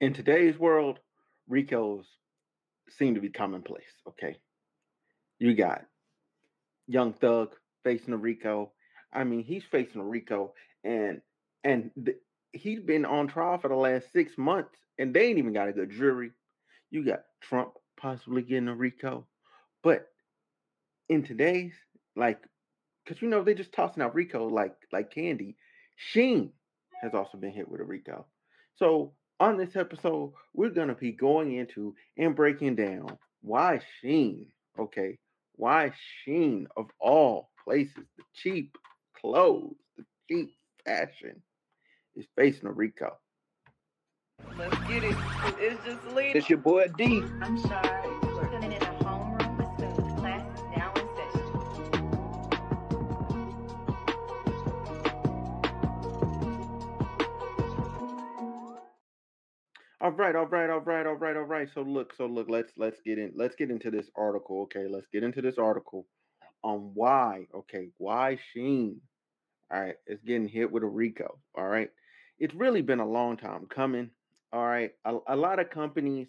in today's world, Ricos seem to be commonplace. Okay, you got Young Thug facing a Rico. I mean, he's facing a Rico, and and th- he's been on trial for the last six months, and they ain't even got a good jury. You got Trump possibly getting a Rico, but in today's like, because you know they're just tossing out Rico like like candy. Shein has also been hit with a Rico. So on this episode, we're gonna be going into and breaking down why Shein, okay, why Shein of all places, the cheap clothes, the cheap fashion, is facing a Rico. Let's get it. It's just Lena. It's your boy D. I'm sorry. All right, all right, all right, all right, all right. So look, so look, let's let's get in let's get into this article. Okay, let's get into this article on why, okay, why Shein, all right, is getting hit with a Rico. All right. It's really been a long time coming. All right. A, a lot of companies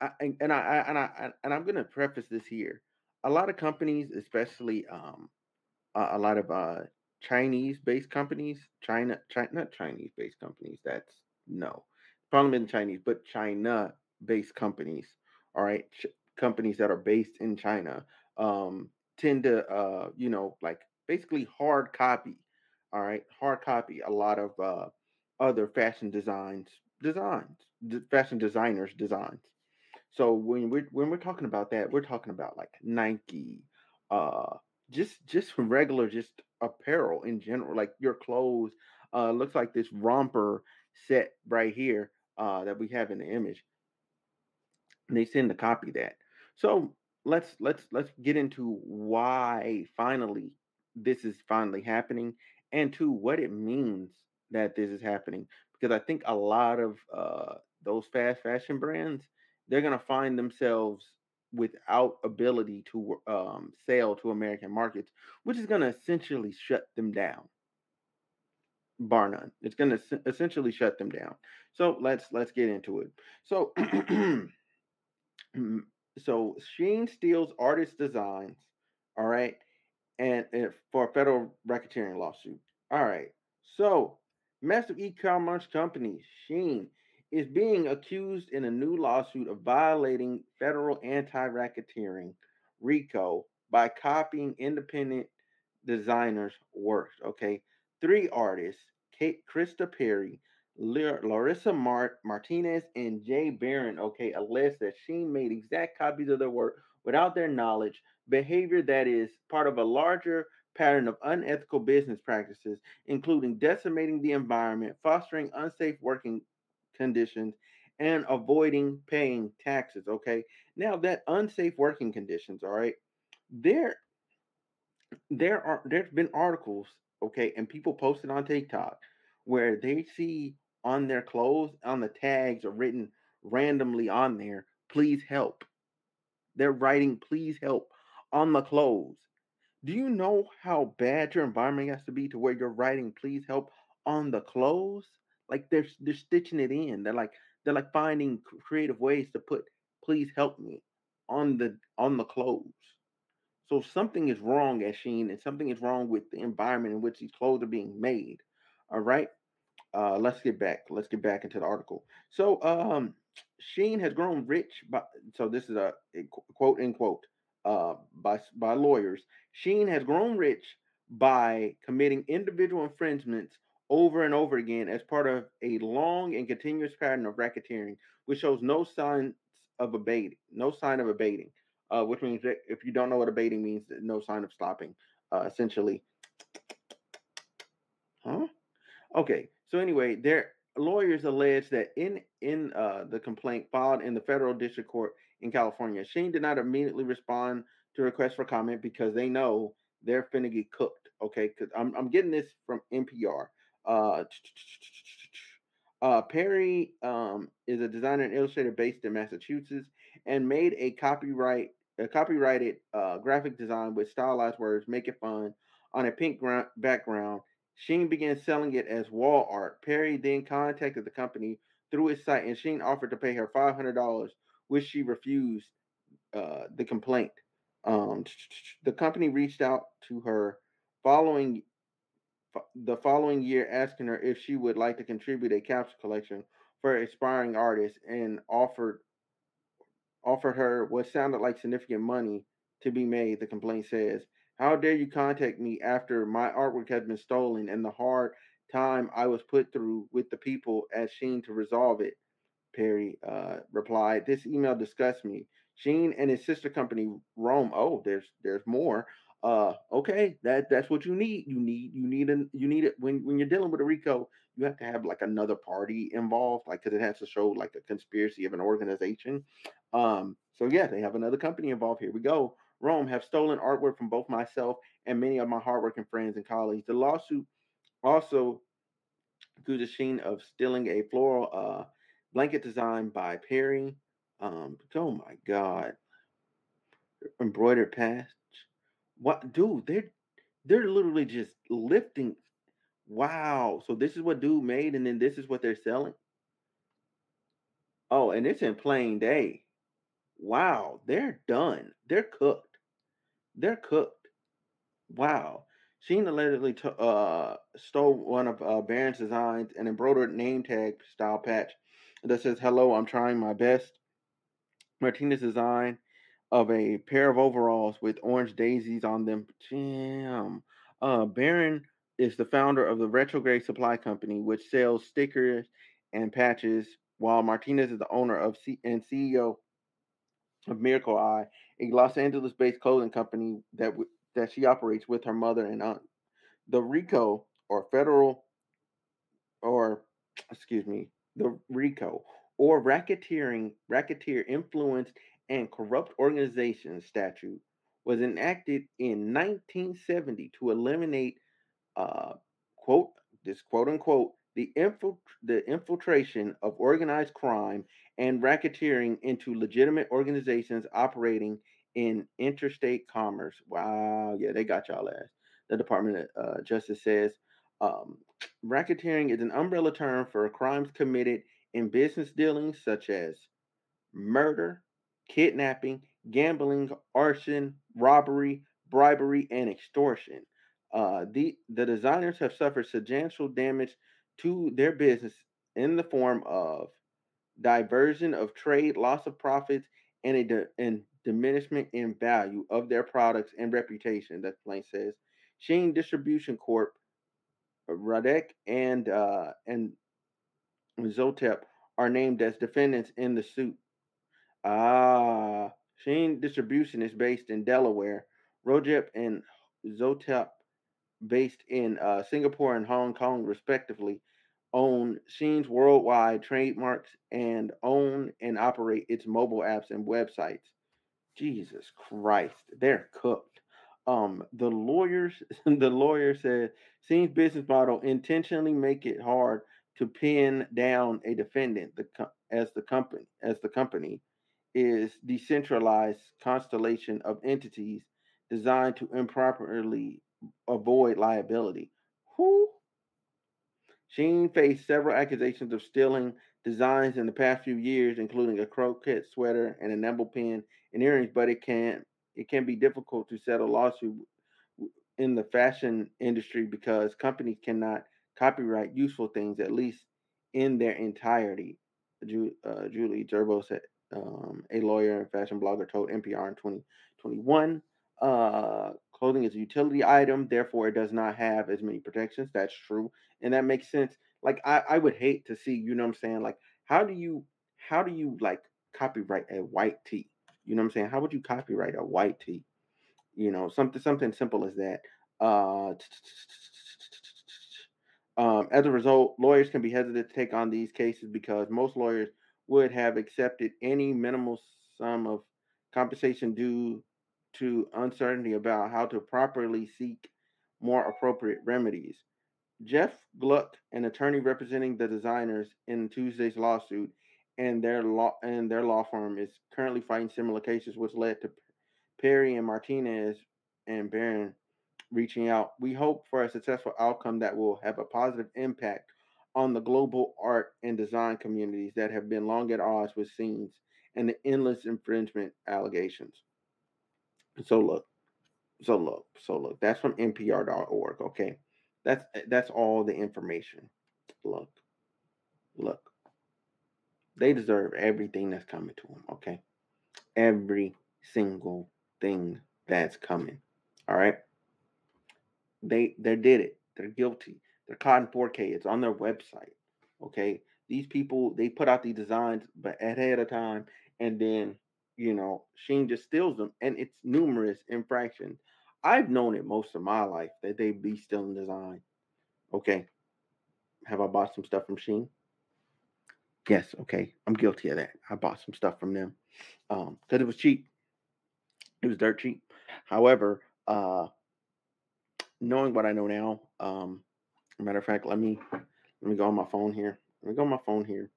I, and, and I, and I and I'm gonna preface this here. A lot of companies, especially um a, a lot of uh Chinese based companies, China, China not Chinese based companies, that's no been Chinese, but China based companies, all right, ch- companies that are based in China, um, tend to, uh, you know, like basically hard copy, all right, hard copy a lot of uh, other fashion designs, designs, d- fashion designers' designs. So when we're when we're talking about that, we're talking about like Nike, uh, just just regular just apparel in general, like your clothes. Uh, looks like this romper set right here uh, that we have in the image. They send to copy that. So let's let's let's get into why finally this is finally happening, and to what it means that this is happening. Because I think a lot of uh, those fast fashion brands they're gonna find themselves without ability to um, sell to American markets, which is gonna essentially shut them down bar none. It's going to essentially shut them down. So let's let's get into it. So so Shein steals artist designs, all right, and, and for a federal racketeering lawsuit. All right. So massive e-commerce company Shein is being accused in a new lawsuit of violating federal anti-racketeering RICO by copying independent designers' works. Okay, three artists, Kate Krista Perry, Larissa Mart- Martinez, and Jay Baron, okay, allege that she made exact copies of their work without their knowledge, behavior that is part of a larger pattern of unethical business practices, including decimating the environment, fostering unsafe working conditions, and avoiding paying taxes. Okay, now that unsafe working conditions, all right, there there are there's been articles, okay, and people posted on TikTok where they see on their clothes, on the tags are written randomly on there, please help. They're writing please help on the clothes. Do you know how bad your environment has to be to where you're writing please help on the clothes? Like they're they're stitching it in. They're like they're like finding creative ways to put please help me on the on the clothes. So something is wrong at Shein, and something is wrong with the environment in which these clothes are being made. All right. Uh, let's get back. Let's get back into the article. So, um, Shein has grown rich by. So this is a, quote end quote uh, by by lawyers. Shein has grown rich by committing individual infringements over and over again as part of a long and continuous pattern of racketeering, which shows no signs of abating. No sign of abating uh, which means that if you don't know what abating means, no sign of stopping, uh, essentially. Huh? Okay. So anyway, their lawyers allege that in in uh, the complaint filed in the federal district court in California, Shein did not immediately respond to requests for comment because they know they're finna get cooked. Okay, because I'm I'm getting this from NPR. Uh, uh, Perry um, is a designer and illustrator based in Massachusetts and made a copyright a copyrighted uh, graphic design with stylized words, make it fun, on a pink ground background. Shein began selling it as wall art. Perry then contacted the company through its site, and Shein offered to pay her five hundred dollars, which she refused. Uh, the complaint. Um, the company reached out to her following the following year, asking her if she would like to contribute a capsule collection for aspiring artists, and offered offered her what sounded like significant money to be made. The complaint says, "How dare you contact me after my artwork has been stolen and the hard time I was put through with the people at Shein to resolve it?" Perry uh, replied, "This email disgusts me. Shein and his sister company Romwe. Oh, there's there's more. Uh, okay, that that's what you need. You need you need a you need it when when you're dealing with a RICO. You have to have like another party involved, like because it has to show like a conspiracy of an organization. Um, so yeah, they have another company involved. Here we go. Romwe have stolen artwork from both myself and many of my hardworking friends and colleagues. The lawsuit also accuses Shein of stealing a floral uh, blanket design by Perry. Um, oh my God, embroidered patch. What, dude? They're they're literally just lifting. Wow. So this is what dude made, and then this is what they're selling. Oh, and it's in plain day. Wow, they're done. They're cooked. They're cooked. Wow. Shein allegedly t- uh, stole one of uh, Baron's designs, an embroidered name tag style patch that says, Hello, I'm trying my best. Martinez design of a pair of overalls with orange daisies on them. Damn. Uh, Baron is the founder of the Retrograde Supply Company, which sells stickers and patches, while Martinez is the owner of C- and CEO of Miracle Eye, a Los Angeles-based clothing company that w- that she operates with her mother and aunt. The RICO or federal or excuse me, the RICO or racketeering, racketeer influenced and corrupt organizations statute was enacted in 1970 to eliminate uh, quote this quote unquote the infil- the infiltration of organized crime and racketeering into legitimate organizations operating in interstate commerce. Wow, yeah, they got y'all ass. The Department of uh, Justice says um, racketeering is an umbrella term for crimes committed in business dealings such as murder, kidnapping, gambling, arson, robbery, bribery, and extortion. Uh, the the designers have suffered substantial damage to their business in the form of diversion of trade, loss of profits, and a and diminishment in value of their products and reputation. That plane says. Shein Distribution Corp, Roadget, and uh, and Zoetop are named as defendants in the suit. Ah, Shein Distribution is based in Delaware. Roadget and Zoetop, based in uh, Singapore and Hong Kong, respectively, own Shein's worldwide trademarks and own and operate its mobile apps and websites. Jesus Christ, they're cooked. Um, the lawyers, the lawyer said, Shein's business model intentionally make it hard to pin down a defendant. The as the company, as the company is decentralized constellation of entities designed to improperly avoid liability. Who? Shein faced several accusations of stealing designs in the past few years, including a croquet sweater and a enamel pin and earrings, but it can it can be difficult to settle lawsuit in the fashion industry because companies cannot copyright useful things, at least in their entirety. Uh, Julie Gerbo said, um, a lawyer and fashion blogger, told NPR in 2021. Uh, clothing is a utility item, therefore it does not have as many protections. That's true, and that makes sense. Like I, I would hate to see, you know what I'm saying? Like, how do you, how do you like copyright a white tee? You know what I'm saying? How would you copyright a white tee? You know, something something simple as that. Uh, um, as a result, lawyers can be hesitant to take on these cases because most lawyers would have accepted any minimal sum of compensation due to uncertainty about how to properly seek more appropriate remedies. Jeff Gluck, an attorney representing the designers in Tuesday's lawsuit, and their law and their law firm is currently fighting similar cases, which led to Perry and Martinez and Baron reaching out. We hope for a successful outcome that will have a positive impact on the global art and design communities that have been long at odds with scenes and the endless infringement allegations. So look, so look, so look. That's from NPR.org. Okay, that's eh, that's all the information. Look, look. They deserve everything that's coming to them. Okay, every single thing that's coming. All right. They they did it. They're guilty. They're caught 4K. It's on their website. Okay. These people they put out these designs but ahead of time, and then you know Shein just steals them, and it's numerous infractions. I've known it most of my life that they be stealing design. Okay. Have I bought some stuff from Shein? Yes, okay. I'm guilty of that. I bought some stuff from them. Um, because it was cheap. It was dirt cheap. However, uh knowing what I know now, um, matter of fact, let me let me go on my phone here. Let me go on my phone here.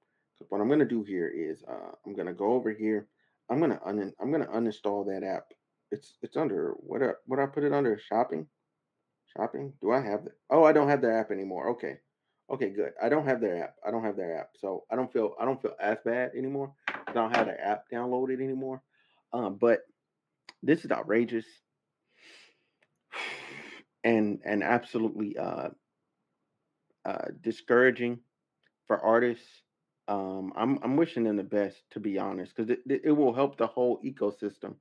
What I'm gonna do here is uh, I'm gonna go over here. I'm gonna un I'm gonna uninstall that app. It's it's under what what I put it under shopping. Shopping? Do I have that? Oh, I don't have their app anymore. Okay. Okay, good. I don't have their app. I don't have their app. So I don't feel I don't feel as bad anymore. I don't have their app downloaded anymore. Um, but this is outrageous and and absolutely uh, uh, discouraging for artists. Um, I'm I'm wishing them the best, to be honest, because it, it will help the whole ecosystem,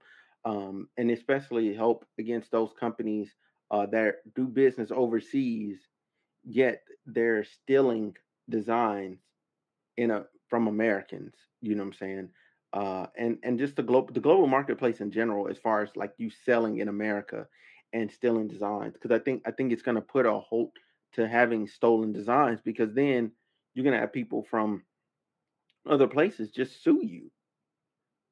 um, and especially help against those companies uh, that do business overseas, yet they're stealing designs in a from Americans. You know what I'm saying? Uh, and and just the global the global marketplace in general, as far as like you selling in America and stealing designs, because I think I think it's going to put a halt to having stolen designs, because then you're to have people from other places just sue you.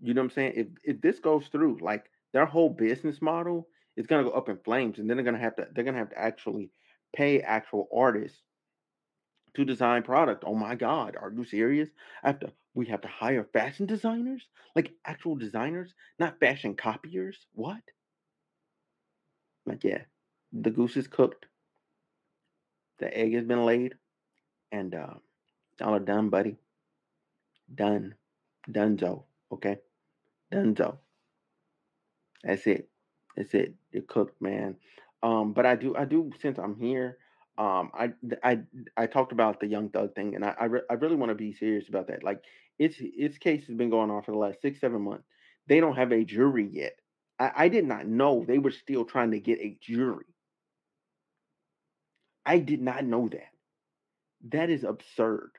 You know what I'm saying? If if this goes through, like their whole business model is to go up in flames, and then they're to have to they're to have to actually pay actual artists to design product. Oh my God, are you serious? I have to we have to hire fashion designers, like actual designers, not fashion copiers. What? Like yeah, the goose is cooked, the egg has been laid, and uh, y'all are done, buddy. Done, donezo. Okay, donezo. That's it. That's it. You're cooked, man. Um, but I do, I do. Since I'm here, um, I, I, I talked about the Young Thug thing, and I, I, re- I really want to be serious about that. Like, its its case has been going on for the last six, seven months. They don't have a jury yet. I, I did not know they were still trying to get a jury. I did not know that. That is absurd,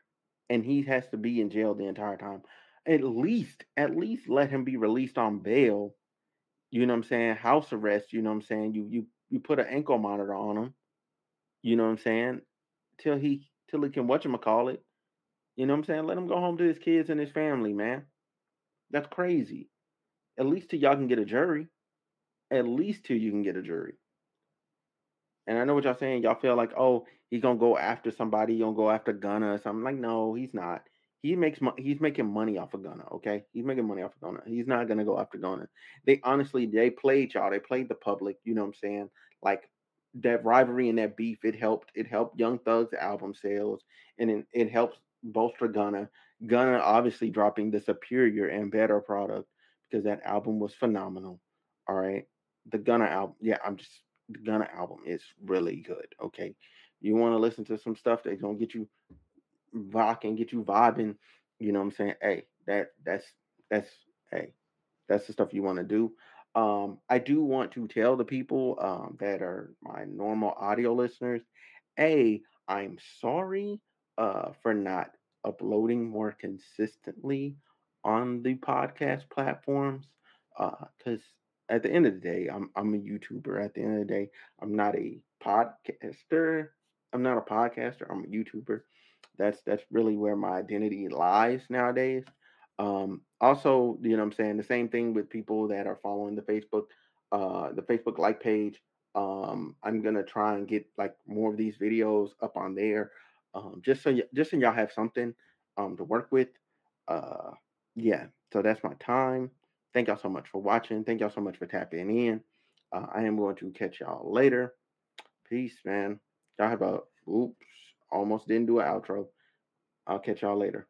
and he has to be in jail the entire time. At least, at least let him be released on bail. You know what I'm saying? House arrest. You know what I'm saying? You you you put an ankle monitor on him. You know what I'm saying? Till he till he can watch him call it. You know what I'm saying? Let him go home to his kids and his family, man. That's crazy. At least till y'all can get a jury. At least till you can get a jury. And I know what y'all saying. Y'all feel like, oh, he's gonna go after somebody. He's gonna go after Gunna or something. Like, no, he's not. He makes mo- he's making money off of Gunna. Okay, he's making money off of Gunna. He's not gonna go after Gunna. They honestly, they played y'all. They played the public. You know what I'm saying? Like that rivalry and that beef. It helped. It helped Young Thug's album sales, and it, it helps bolster Gunna. Gunna obviously dropping the superior and better product because that album was phenomenal. All right, the Gunna album. Yeah, I'm just the Gunna album is really good. Okay, you want to listen to some stuff that's gonna get you rocking, get you vibing. You know what I'm saying? Hey, that that's that's hey, that's the stuff you want to do. Um, I do want to tell the people um, that are my normal audio listeners, a I'm sorry uh, for not uploading more consistently on the podcast platforms uh, because at the end of the day, I'm I'm a YouTuber. At the end of the day, I'm not a podcaster. I'm not a podcaster. I'm a YouTuber. That's that's really where my identity lies nowadays. Um, also, you know what I'm saying? The same thing with people that are following the Facebook, uh, the Facebook like page. Um, I'm gonna try and get like more of these videos up on there. Um, just so y- just so y'all have something um to work with. Uh yeah, so that's my time. Thank y'all so much for watching. Thank y'all so much for tapping in. Uh, I am going to catch y'all later. Peace, man. Y'all have a oops. almost didn't do an outro. I'll catch y'all later.